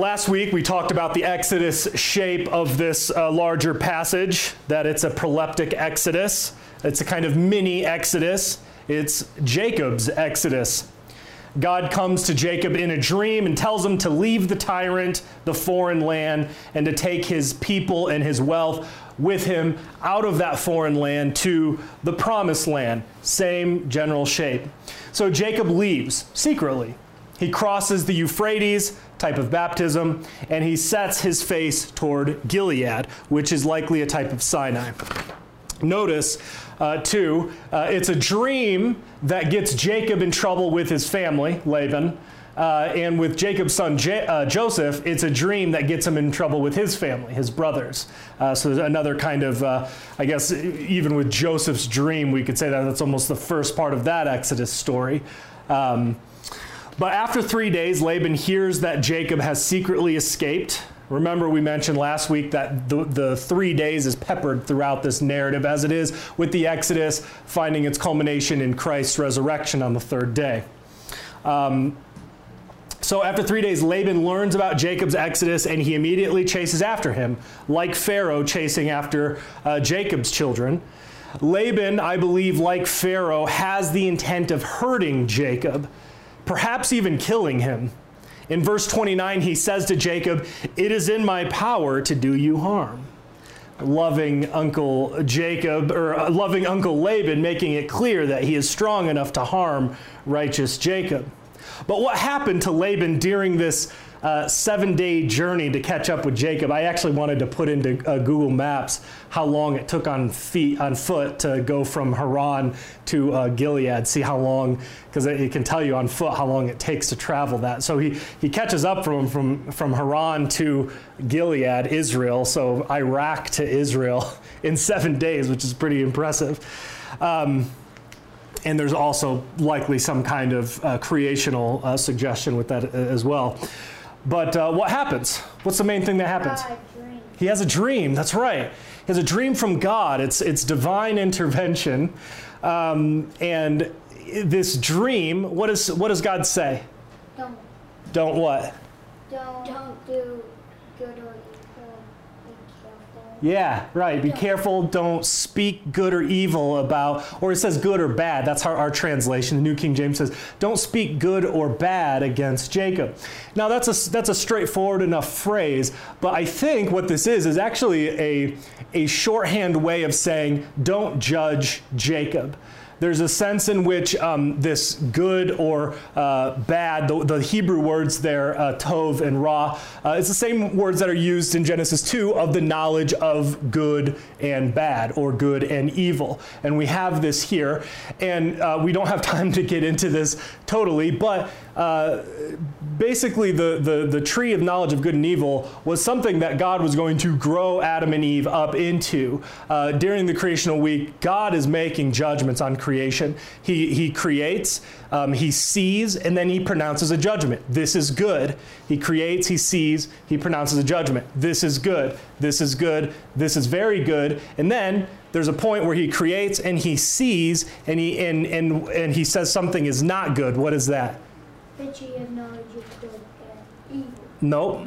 last week we talked about the Exodus shape of this uh, larger passage, that it's a proleptic Exodus. It's a kind of mini Exodus. It's Jacob's Exodus. God comes to Jacob in a dream and tells him to leave the tyrant, the foreign land, and to take his people and his wealth with him out of that foreign land to the promised land. Same general shape. So Jacob leaves secretly. He crosses the Euphrates, type of baptism, and he sets his face toward Gilead, which is likely a type of Sinai. Notice, uh, too, uh, it's a dream that gets Jacob in trouble with his family, Laban. Uh, and with Jacob's son J- uh, Joseph, it's a dream that gets him in trouble with his family, his brothers. Uh, so there's another kind of, uh, I guess, even with Joseph's dream, we could say that that's almost the first part of that Exodus story. Um, but after three days, Laban hears that Jacob has secretly escaped. Remember, we mentioned last week that the, the three days is peppered throughout this narrative, as it is with the Exodus finding its culmination in Christ's resurrection on the third day. Um, so after three days, Laban learns about Jacob's exodus and he immediately chases after him, like Pharaoh chasing after uh, Jacob's children. Laban, I believe, like Pharaoh, has the intent of hurting Jacob perhaps even killing him. In verse 29, he says to Jacob, It is in my power to do you harm. Loving Uncle Jacob, or uh, loving Uncle Laban, making it clear that he is strong enough to harm righteous Jacob. But what happened to Laban during this uh, seven day journey to catch up with Jacob. I actually wanted to put into uh, Google Maps how long it took on feet on foot to go from Haran to uh, Gilead. See how long, because it, it, can tell you on foot how long it takes to travel that. So he he catches up from from from Haran to Gilead, Israel. So Iraq to Israel in seven days, which is pretty impressive. Um, and there's also likely some kind of uh, creational uh, suggestion with that uh, as well. But uh, what happens? What's the main thing that happens? He has a dream. That's right. He has a dream from God. It's it's divine intervention, um, and this dream. What is what does God say? Don't. Don't what? Don't. Don't do good or yeah, right. Be careful. Don't speak good or evil about, or it says good or bad. That's our, our translation. The New King James says, don't speak good or bad against Jacob. Now, that's a, that's a straightforward enough phrase, but I think what this is is actually a, a shorthand way of saying, don't judge Jacob there's a sense in which um, this good or uh, bad, the, the, Hebrew words there, uh, tov and ra, uh, it's the same words that are used in Genesis 2 of the knowledge of good and bad, or good and evil. And we have this here. And uh, we don't have time to get into this totally, but uh, basically the, the, the tree of knowledge of good and evil was something that God was going to grow Adam and Eve up into. Uh, during the creational week, God is making judgments on creation. He, he creates, um, he sees, and then he pronounces a judgment. This is good. He creates, he sees, he pronounces a judgment. This is good. This is good. This is very good. And then there's a point where he creates and he sees and he and, and, and he says something is not good. What is that? Nope.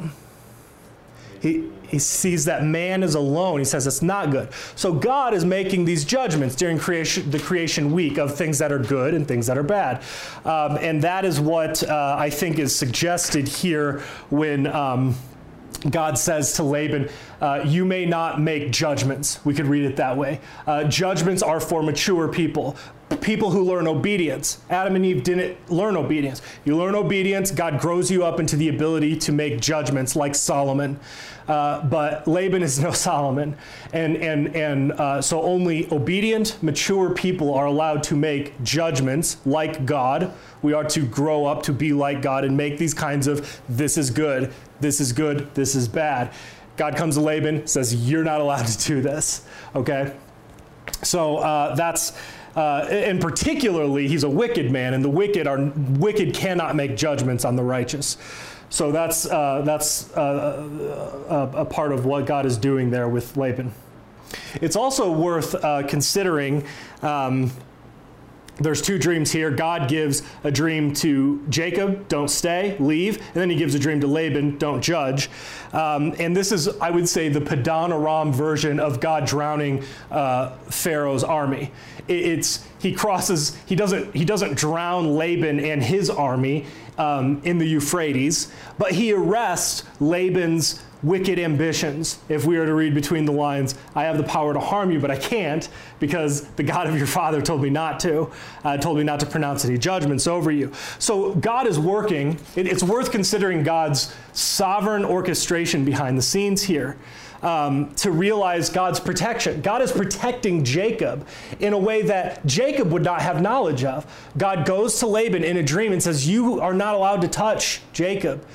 He, he sees that man is alone. He says it's not good. So God is making these judgments during creation, the creation week of things that are good and things that are bad. Um, and that is what uh, I think is suggested here when. Um, God says to Laban, uh, You may not make judgments. We could read it that way. Uh, judgments are for mature people, people who learn obedience. Adam and Eve didn't learn obedience. You learn obedience, God grows you up into the ability to make judgments like Solomon. Uh, but Laban is no Solomon. And, and, and uh, so only obedient, mature people are allowed to make judgments like God. We are to grow up to be like God and make these kinds of this is good, this is good, this is bad. God comes to Laban, says, You're not allowed to do this. Okay? So uh, that's uh, and particularly, he's a wicked man, and the wicked are wicked cannot make judgments on the righteous. So that's uh, that's uh, a, a, part of what God is doing there with Laban. It's also worth uh, considering. Um, there's two dreams here. God gives a dream to Jacob, don't stay, leave. And then he gives a dream to Laban, don't judge. Um, and this is, I would say, the Padan Aram version of God drowning uh, Pharaoh's army. It, it's he crosses, he doesn't, he doesn't drown Laban and his army um, in the Euphrates, but he arrests Laban's wicked ambitions. If we are to read between the lines, I have the power to harm you, but I can't because the God of your father told me not to, uh, told me not to pronounce any judgments over you. So God is working. It, it's worth considering God's sovereign orchestration behind the scenes here. Um, to realize God's protection. God is protecting Jacob in a way that Jacob would not have knowledge of. God goes to Laban in a dream and says, You are not allowed to touch Jacob.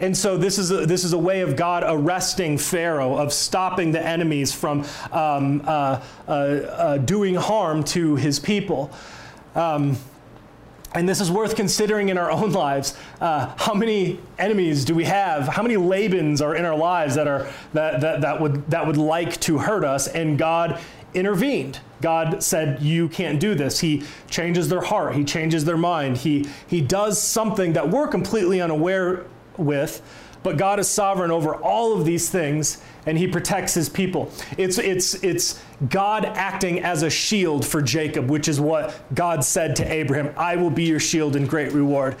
And so this is a, this is a way of God arresting Pharaoh, of stopping the enemies from um, uh, uh, uh, doing harm to his people. Um, and this is worth considering in our own lives. Uh, how many enemies do we have? How many Labans are in our lives that are that, that, that would that would like to hurt us? And God intervened. God said, You can't do this. He changes their heart, He changes their mind. He, he does something that we're completely unaware with, but God is sovereign over all of these things and he protects his people. It's, it's, it's God acting as a shield for Jacob, which is what God said to Abraham I will be your shield and great reward.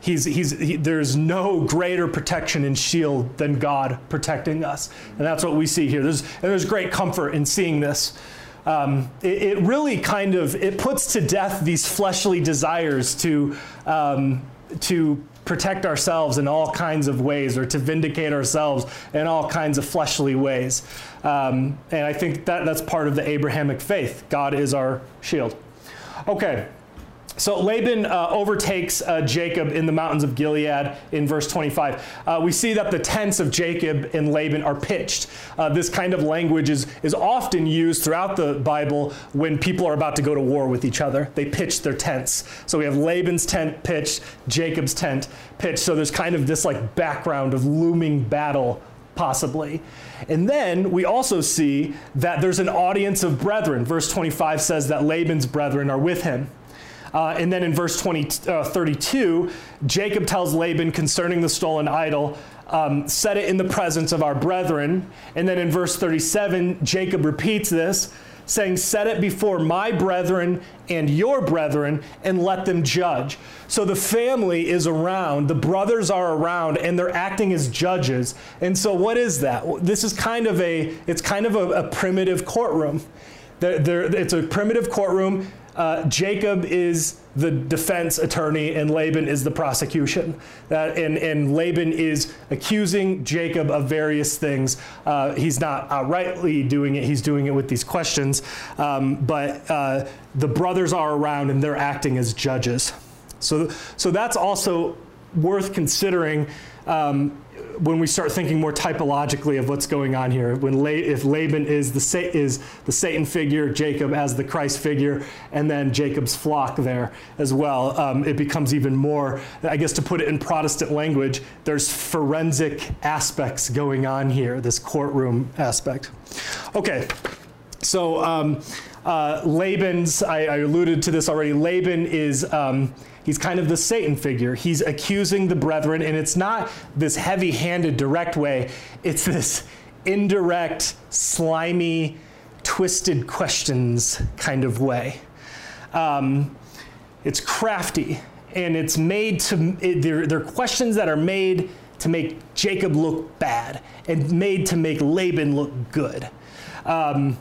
He's, he's, he, there's no greater protection and shield than God protecting us. And that's what we see here. There's, and there's great comfort in seeing this. Um, it, it, really kind of it puts to death these fleshly desires to um, to protect ourselves in all kinds of ways or to vindicate ourselves in all kinds of fleshly ways. Um, and I think that that's part of the Abrahamic faith. God is our shield. Okay, so Laban uh, overtakes uh, Jacob in the mountains of Gilead in verse 25. Uh, we see that the tents of Jacob and Laban are pitched. Uh, this kind of language is, is often used throughout the Bible when people are about to go to war with each other. They pitch their tents. So we have Laban's tent pitched, Jacob's tent pitched. So there's kind of this like background of looming battle possibly. And then we also see that there's an audience of brethren. Verse 25 says that Laban's brethren are with him. Uh, and then in verse 20, uh, 32, Jacob tells Laban concerning the stolen idol, um, set it in the presence of our brethren. And then in verse 37, Jacob repeats this, saying, Set it before my brethren and your brethren, and let them judge. So the family is around, the brothers are around, and they're acting as judges. And so what is that? This is kind of a, it's kind of a, a primitive courtroom. They're, they're, it's a primitive courtroom uh, Jacob is the defense attorney and Laban is the prosecution. Uh, and, and Laban is accusing Jacob of various things. Uh, he's not outrightly doing it, he's doing it with these questions. Um, but uh, the brothers are around and they're acting as judges. So, so that's also worth considering um, when we start thinking more typologically of what's going on here, when La- if Laban is the, Sa- is the Satan figure, Jacob as the Christ figure, and then Jacob's flock there as well, um, it becomes even more, I guess to put it in Protestant language, there's forensic aspects going on here, this courtroom aspect. Okay, so um, uh, Laban's, I, I, alluded to this already, Laban is. Um, He's kind of the Satan figure. He's accusing the brethren, and it's not this heavy handed, direct way, it's this indirect, slimy, twisted questions kind of way. Um, it's crafty, and it's made to, it, they're, they're questions that are made to make Jacob look bad and made to make Laban look good. Um,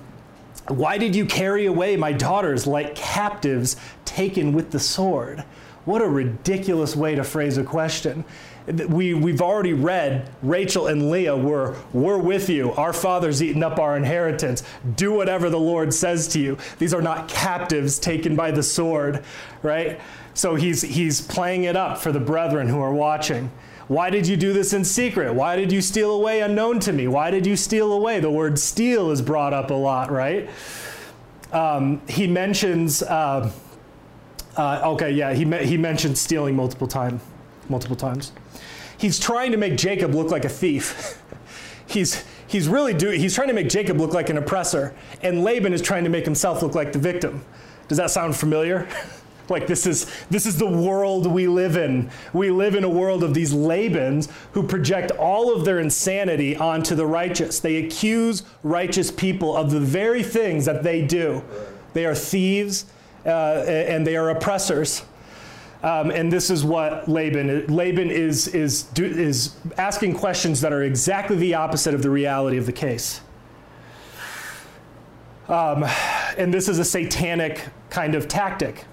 why did you carry away my daughters like captives taken with the sword? What a ridiculous way to phrase a question. We, we've already read Rachel and Leah were, we're with you. Our father's eaten up our inheritance. Do whatever the Lord says to you. These are not captives taken by the sword, right? So he's, he's playing it up for the brethren who are watching. Why did you do this in secret? Why did you steal away unknown to me? Why did you steal away? The word steal is brought up a lot, right? Um, he mentions. Uh, uh, okay, yeah, he, he mentioned stealing multiple, time, multiple times. He's trying to make Jacob look like a thief. he's, he's really do, he's trying to make Jacob look like an oppressor, and Laban is trying to make himself look like the victim. Does that sound familiar? Like this is this is the world we live in. We live in a world of these Labans who project all of their insanity onto the righteous. They accuse righteous people of the very things that they do. They are thieves uh, and they are oppressors. Um, and this is what Laban Laban is is do, is asking questions that are exactly the opposite of the reality of the case. Um, and this is a satanic kind of tactic.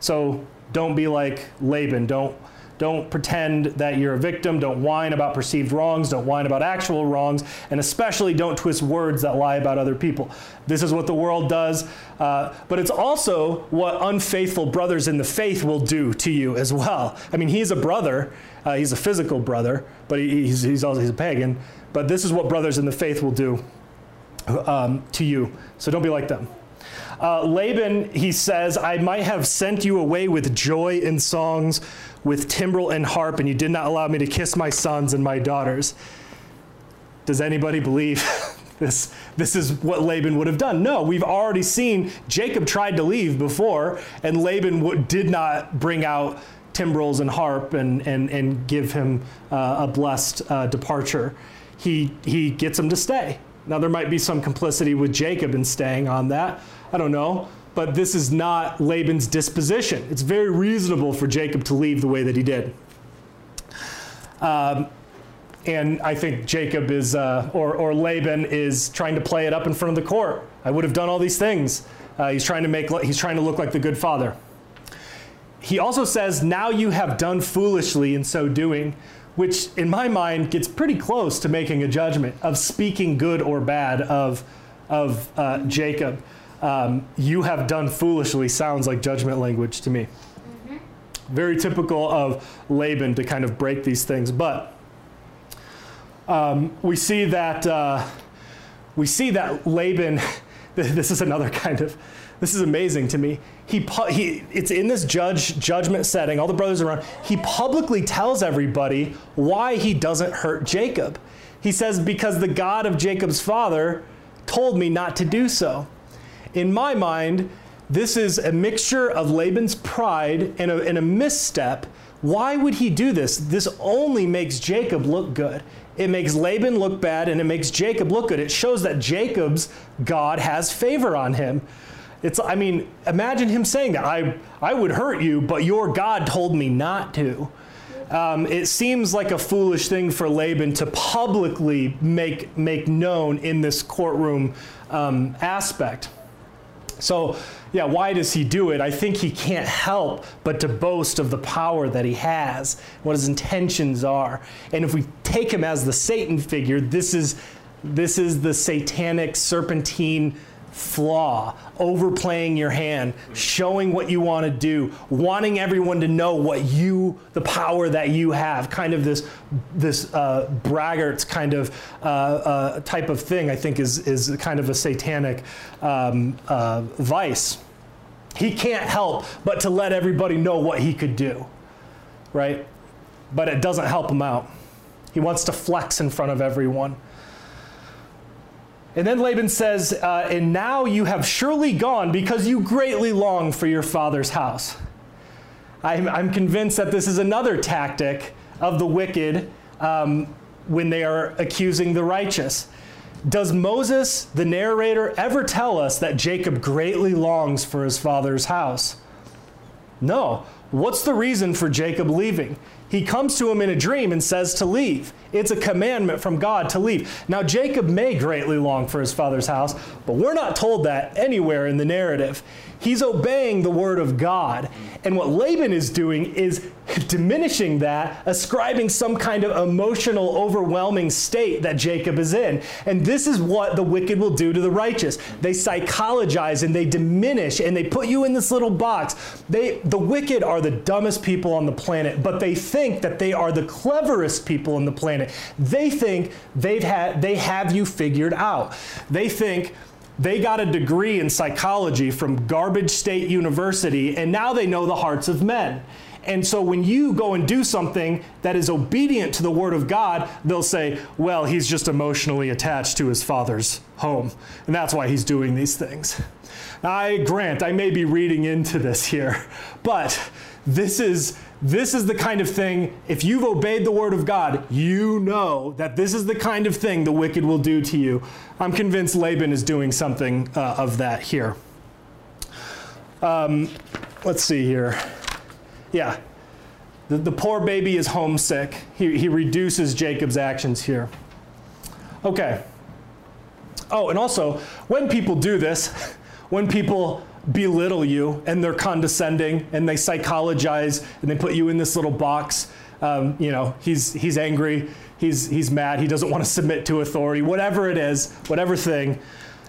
So don't be like Laban. Don't don't pretend that you're a victim. Don't whine about perceived wrongs. Don't whine about actual wrongs. And especially don't twist words that lie about other people. This is what the world does. Uh, but it's also what unfaithful brothers in the faith will do to you as well. I mean, he's a brother. Uh, he's a physical brother, but he's, he's also he's a pagan. But this is what brothers in the faith will do um, to you. So don't be like them. Uh, Laban, he says, I might have sent you away with joy in songs, with timbrel and harp, and you did not allow me to kiss my sons and my daughters. Does anybody believe this, this is what Laban would have done? No, we've already seen Jacob tried to leave before, and Laban did not bring out timbrels and harp and, and, and give him uh, a blessed uh, departure. He, he gets him to stay. Now, there might be some complicity with Jacob in staying on that. I don't know. But this is not Laban's disposition. It's very reasonable for Jacob to leave the way that he did. Um, and I think Jacob is, uh, or, or Laban is trying to play it up in front of the court. I would have done all these things. Uh, he's trying to make, he's trying to look like the good father. He also says, now you have done foolishly in so doing, which in my mind gets pretty close to making a judgment of speaking good or bad of, of uh, Jacob um, you have done foolishly sounds like judgment language to me. Mm-hmm. Very typical of Laban to kind of break these things. But um, we see that uh, we see that Laban. This is another kind of. This is amazing to me. He, he, it's in this judge judgment setting. All the brothers around. He publicly tells everybody why he doesn't hurt Jacob. He says because the God of Jacob's father told me not to do so in my mind, this is a mixture of Laban's pride and a, and a misstep. Why would he do this? This only makes Jacob look good. It makes Laban look bad and it makes Jacob look good. It shows that Jacob's God has favor on him. It's, I mean, imagine him saying that. I, I would hurt you, but your God told me not to. Um, it seems like a foolish thing for Laban to publicly make, make known in this courtroom um, aspect. So, yeah, why does he do it? I think he can't help but to boast of the power that he has, what his intentions are. And if we take him as the Satan figure, this is this is the satanic serpentine flaw, overplaying your hand, showing what you want to do, wanting everyone to know what you, the power that you have, kind of this, this uh, braggarts kind of uh, uh, type of thing, I think is, is kind of a satanic um, uh, vice. He can't help but to let everybody know what he could do, right? But it doesn't help him out. He wants to flex in front of everyone. And then Laban says, uh, And now you have surely gone because you greatly long for your father's house. I'm, I'm convinced that this is another tactic of the wicked um, when they are accusing the righteous. Does Moses, the narrator, ever tell us that Jacob greatly longs for his father's house? No. What's the reason for Jacob leaving? He comes to him in a dream and says to leave. It's a commandment from God to leave. Now, Jacob may greatly long for his father's house, but we're not told that anywhere in the narrative. He's obeying the word of God. And what Laban is doing is diminishing that, ascribing some kind of emotional, overwhelming state that Jacob is in. And this is what the wicked will do to the righteous. They psychologize and they diminish and they put you in this little box. They, the wicked are the dumbest people on the planet, but they think that they are the cleverest people on the planet. They think they've had, they have you figured out. They think, they got a degree in psychology from Garbage State University, and now they know the hearts of men. And so when you go and do something that is obedient to the word of God, they'll say, well, he's just emotionally attached to his father's home. And that's why he's doing these things. Now, I grant I may be reading into this here, but this is this is the kind of thing if you've obeyed the word of God, you know that this is the kind of thing the wicked will do to you. I'm convinced Laban is doing something uh, of that here. Um, let's see here. Yeah. The, the poor baby is homesick. He, he reduces Jacob's actions here. Okay. Oh, and also, when people do this, when people belittle you and they're condescending and they psychologize and they put you in this little box, um, you know, he's, he's angry, he's, he's mad, he doesn't want to submit to authority, whatever it is, whatever thing.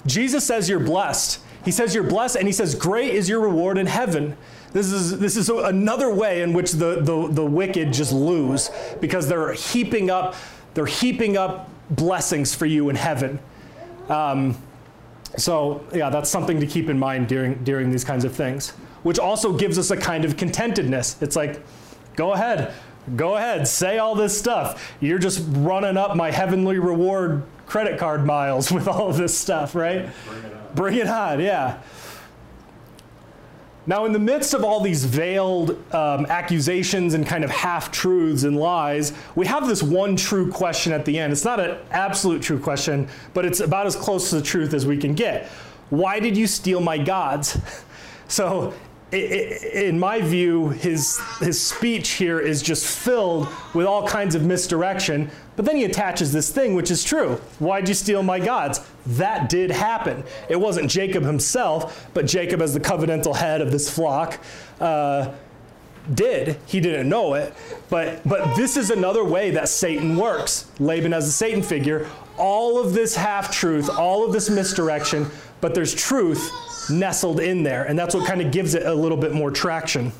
Jesus says you're blessed. He says you're blessed, and he says, Great is your reward in heaven. This is, this is another way in which the, the, the wicked just lose because they're heaping up, they're heaping up blessings for you in heaven. Um, so yeah, that's something to keep in mind during, during these kinds of things, which also gives us a kind of contentedness. It's like, go ahead, go ahead, say all this stuff. You're just running up my heavenly reward credit card miles with all of this stuff, right? Bring it on, Bring it on yeah. Now, in the midst of all these veiled um, accusations and kind of half truths and lies, we have this one true question at the end. It's not an absolute true question, but it's about as close to the truth as we can get. Why did you steal my gods? So, in my view, his, his speech here is just filled with all kinds of misdirection. But then he attaches this thing, which is true. Why'd you steal my gods? That did happen. It wasn't Jacob himself, but Jacob, as the covenantal head of this flock, uh, did. He didn't know it. But, but this is another way that Satan works. Laban as a Satan figure. All of this half truth, all of this misdirection, but there's truth nestled in there. And that's what kind of gives it a little bit more traction.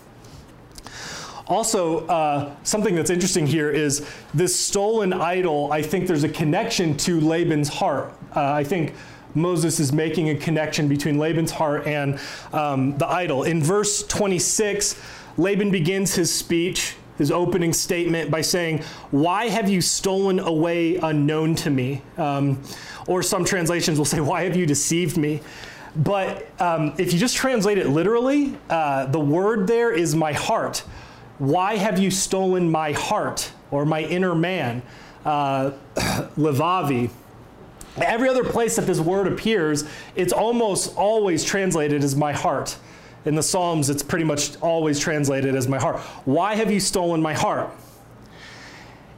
Also, uh, something that's interesting here is this stolen idol. I think there's a connection to Laban's heart. Uh, I think Moses is making a connection between Laban's heart and um, the idol. In verse 26, Laban begins his speech, his opening statement, by saying, Why have you stolen away unknown to me? Um, or some translations will say, Why have you deceived me? But um, if you just translate it literally, uh, the word there is my heart. Why have you stolen my heart or my inner man? Uh, Levavi. Every other place that this word appears, it's almost always translated as my heart. In the Psalms, it's pretty much always translated as my heart. Why have you stolen my heart?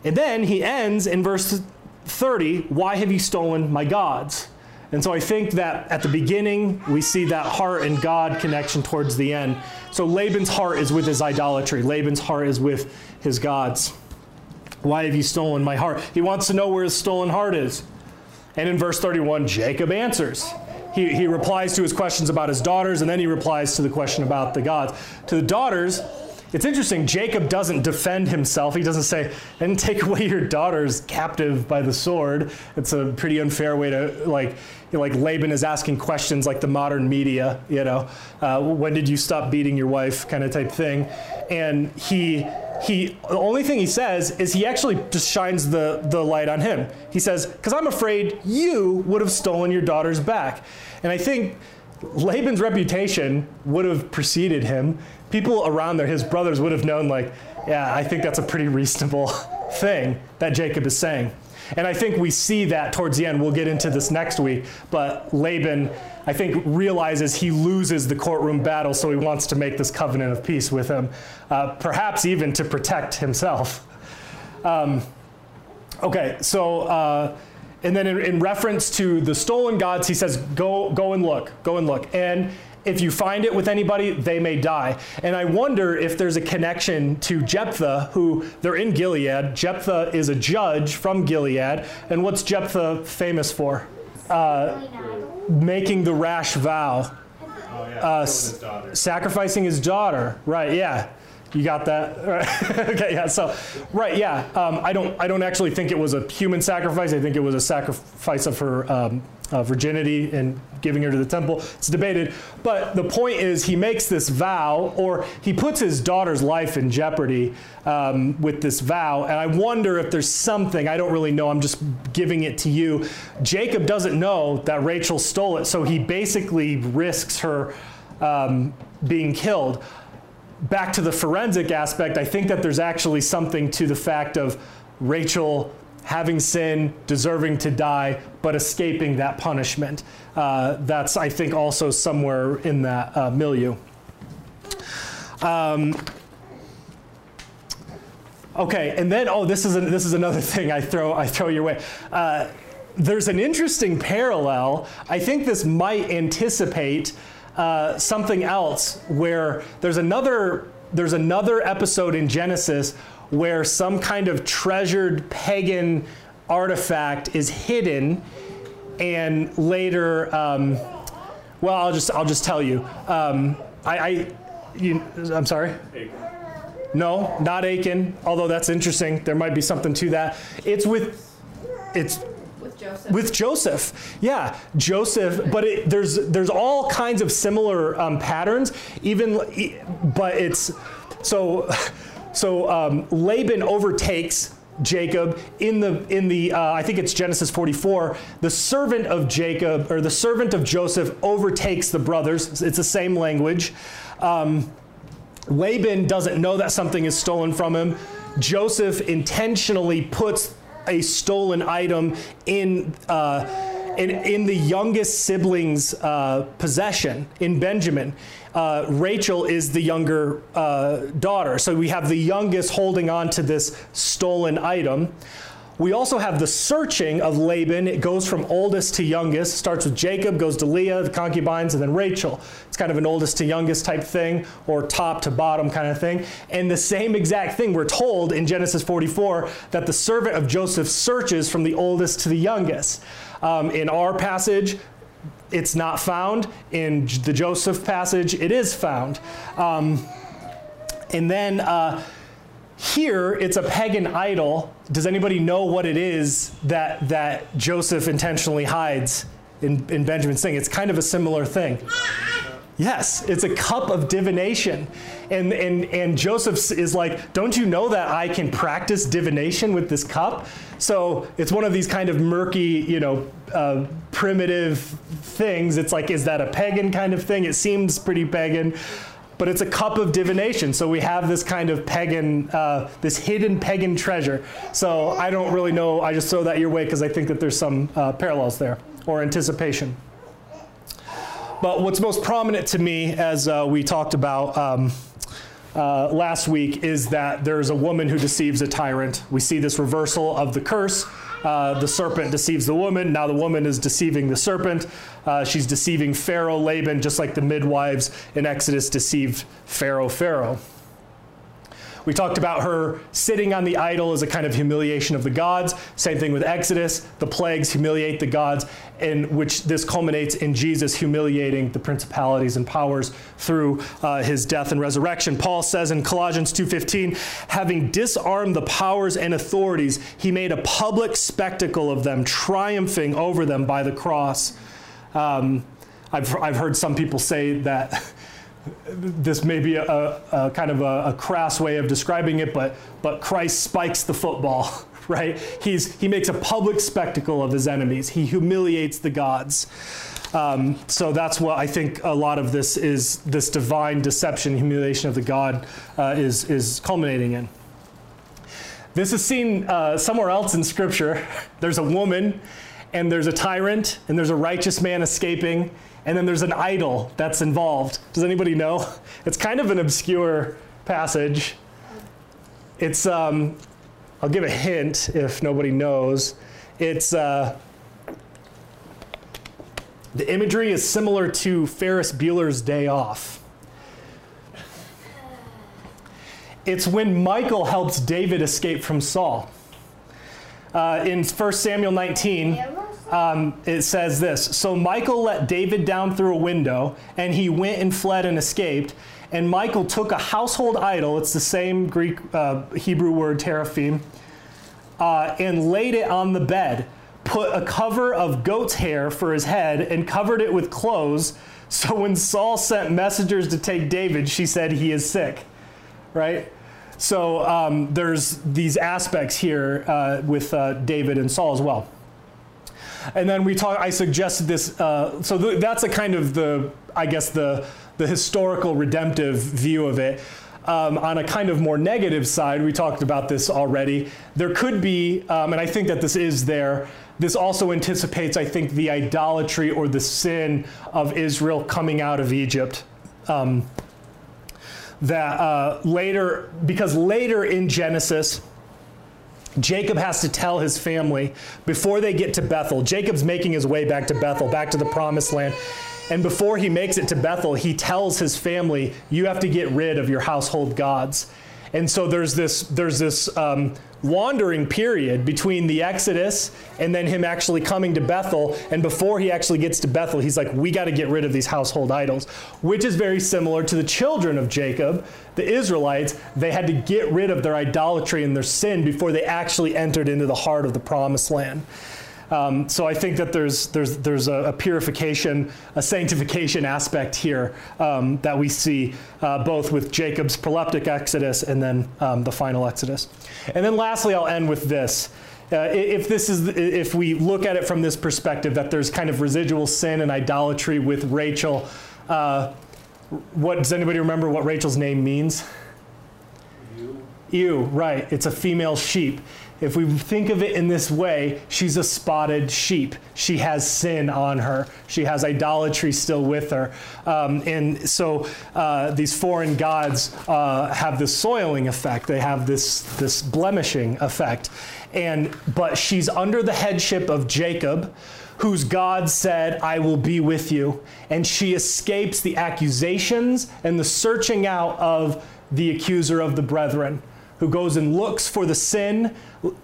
And then he ends in verse 30 Why have you stolen my gods? And so I think that at the beginning, we see that heart and God connection towards the end. So Laban's heart is with his idolatry, Laban's heart is with his gods. Why have you stolen my heart? He wants to know where his stolen heart is. And in verse 31, Jacob answers. He, he replies to his questions about his daughters, and then he replies to the question about the gods. To the daughters, it's interesting, Jacob doesn't defend himself. He doesn't say, and take away your daughters captive by the sword. It's a pretty unfair way to, like, like Laban is asking questions like the modern media, you know, uh, when did you stop beating your wife kind of type thing. And he, he, the only thing he says is he actually just shines the, the light on him. He says, because I'm afraid you would have stolen your daughters back. And I think Laban's reputation would have preceded him people around there, his brothers, would have known, like, yeah, I think that's a pretty reasonable thing that Jacob is saying. And I think we see that towards the end. We'll get into this next week. But Laban, I think, realizes he loses the courtroom battle, so he wants to make this covenant of peace with him, uh, perhaps even to protect himself. Um, okay, so. Uh, and then in, in, reference to the stolen gods, he says, go, go and look, go and look. And if you find it with anybody, they may die. And I wonder if there's a connection to Jephthah, who they're in Gilead. Jephthah is a judge from Gilead. And what's Jephthah famous for? Uh, making the rash vow. Oh, yeah. uh, sacrificing his daughter. Right, yeah. You got that? Right. okay, yeah. So, right, yeah. Um, I don't, I don't actually think it was a human sacrifice. I think it was a sacrifice of her um, uh, virginity and giving her to the temple. It's debated, but the point is, he makes this vow, or he puts his daughter's life in jeopardy um, with this vow. And I wonder if there's something I don't really know. I'm just giving it to you. Jacob doesn't know that Rachel stole it, so he basically risks her um, being killed back to the forensic aspect, I think that there's actually something to the fact of Rachel having sin, deserving to die, but escaping that punishment. Uh, that's, I think, also somewhere in that uh, milieu. Um, okay, and then oh, this is a, this is another thing I throw I throw your way. Uh, there's an interesting parallel. I think this might anticipate uh, something else where there's another there's another episode in Genesis where some kind of treasured pagan artifact is hidden, and later, um, well, I'll just I'll just tell you. Um, I, I you, I'm sorry. No, not Achan. Although that's interesting. There might be something to that. It's with it's Joseph. With Joseph, yeah, Joseph. But it, there's there's all kinds of similar um, patterns. Even, but it's so so um, Laban overtakes Jacob in the in the uh, I think it's Genesis 44. The servant of Jacob or the servant of Joseph overtakes the brothers. It's the same language. Um, Laban doesn't know that something is stolen from him. Joseph intentionally puts a stolen item in, uh, in, in, the youngest sibling's uh, possession, in Benjamin. Uh, Rachel is the younger uh, daughter. So we have the youngest holding on to this stolen item. We also have the searching of Laban. It goes from oldest to youngest, starts with Jacob, goes to Leah, the concubines, and then Rachel. It's kind of an oldest to youngest type thing, or top to bottom kind of thing. And the same exact thing, we're told in Genesis 44 that the servant of Joseph searches from the oldest to the youngest. Um, in our passage, it's not found. In the Joseph passage, it is found. Um, and then uh, here, it's a pagan idol. Does anybody know what it is that, that Joseph intentionally hides in, in Benjamin's thing? It's kind of a similar thing. Yes, it's a cup of divination. And, and, and Joseph is like, Don't you know that I can practice divination with this cup? So it's one of these kind of murky, you know, uh, primitive things. It's like, is that a pagan kind of thing? It seems pretty pagan but it's a cup of divination. So we have this kind of pagan, uh, this hidden pagan treasure. So I don't really know. I just throw that your way because I think that there's some uh, parallels there or anticipation. But what's most prominent to me, as uh, we talked about um, uh, last week, is that there's a woman who deceives a tyrant. We see this reversal of the curse uh, the serpent deceives the woman. Now the woman is deceiving the serpent. Uh, she's deceiving Pharaoh, Laban, just like the midwives in Exodus deceived Pharaoh, Pharaoh. We talked about her sitting on the idol as a kind of humiliation of the gods. Same thing with Exodus. The plagues humiliate the gods, in which this culminates in Jesus humiliating the principalities and powers through uh, his death and resurrection. Paul says in Colossians 2:15, having disarmed the powers and authorities, he made a public spectacle of them, triumphing over them by the cross. Um, I've, I've heard some people say that this may be a, a kind of a, a, crass way of describing it, but, but Christ spikes the football, right? He's, he makes a public spectacle of his enemies, he humiliates the gods. Um, so that's what I think a lot of this is this divine deception, humiliation of the God uh, is, is culminating in. This is seen uh, somewhere else in Scripture. There's a woman, and there's a tyrant, and there's a righteous man escaping, and then there's an idol that's involved. Does anybody know? It's kind of an obscure passage. It's, um, I'll give a hint if nobody knows. It's, uh, the imagery is similar to Ferris Bueller's Day Off. It's when Michal helps David escape from Saul. Uh, in 1 Samuel 19, um, it says this So Michal let David down through a window, and he went and fled and escaped. and Michal took a household idol, it's the same Greek uh, Hebrew word teraphim, uh, and laid it on the bed, put a cover of goat's hair for his head, and covered it with clothes. So when Saul sent messengers to take David, she said, He is sick, right? So um, there's these aspects here uh, with uh, David and Saul as well. And then we talk. I suggested this. Uh, so th- that's a kind of the, I guess the the historical redemptive view of it. Um, on a kind of more negative side, we talked about this already. There could be, um, and I think that this is there. This also anticipates, I think, the idolatry or the sin of Israel coming out of Egypt. Um, that uh, later, because later in Genesis, Jacob has to tell his family before they get to Bethel. Jacob's making his way back to Bethel, back to the promised land. And before he makes it to Bethel, he tells his family, You have to get rid of your household gods. And so there's this, there's this um, wandering period between the Exodus and then him actually coming to Bethel. And before he actually gets to Bethel, he's like, We got to get rid of these household idols, which is very similar to the children of Jacob, the Israelites. They had to get rid of their idolatry and their sin before they actually entered into the heart of the promised land. Um, so I think that there's there's there's a, a purification, a sanctification aspect here um, that we see uh, both with Jacob's proleptic exodus and then um, the final exodus. And then lastly, I'll end with this. Uh, if this is if we look at it from this perspective that there's kind of residual sin and idolatry with Rachel, uh, what does anybody remember what Rachel's name means? Ewe, right? It's a female sheep. If we think of it in this way, she's a spotted sheep. She has sin on her. She has idolatry still with her. Um, and so uh, these foreign gods uh, have this soiling effect. They have this, this blemishing effect. And, but she's under the headship of Jacob, whose God said, I will be with you. And she escapes the accusations and the searching out of the accuser of the brethren who goes and looks for the sin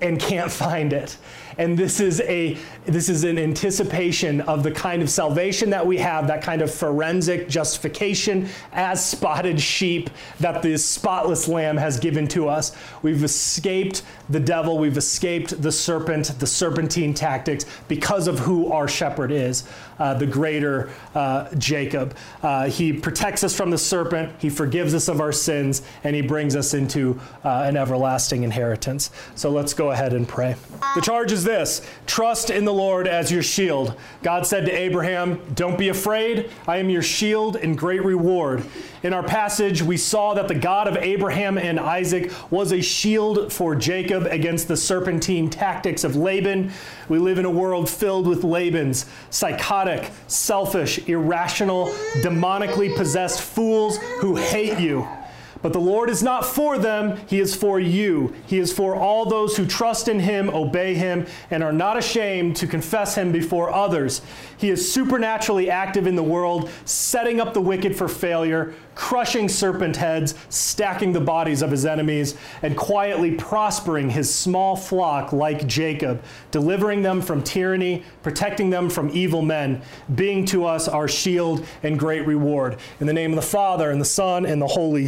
and can't find it. And this is a this is an anticipation of the kind of salvation that we have, that kind of forensic justification as spotted sheep that the spotless lamb has given to us. We've escaped the devil, we've escaped the serpent, the serpentine tactics because of who our shepherd is, uh, the greater uh, Jacob. Uh, he protects us from the serpent, he forgives us of our sins, and he brings us into uh, an everlasting inheritance. So let's go ahead and pray. The charge is this trust in the Lord as your shield. God said to Abraham, Don't be afraid, I am your shield and great reward. In our passage, we saw that the God of Abraham and Isaac was a shield for Jacob against the serpentine tactics of Laban. We live in a world filled with Labans, psychotic, selfish, irrational, demonically possessed fools who hate you. But the Lord is not for them, He is for you. He is for all those who trust in Him, obey Him, and are not ashamed to confess Him before others. He is supernaturally active in the world, setting up the wicked for failure, crushing serpent heads, stacking the bodies of his enemies, and quietly prospering his small flock like Jacob, delivering them from tyranny, protecting them from evil men, being to us our shield and great reward. In the name of the Father, and the Son, and the Holy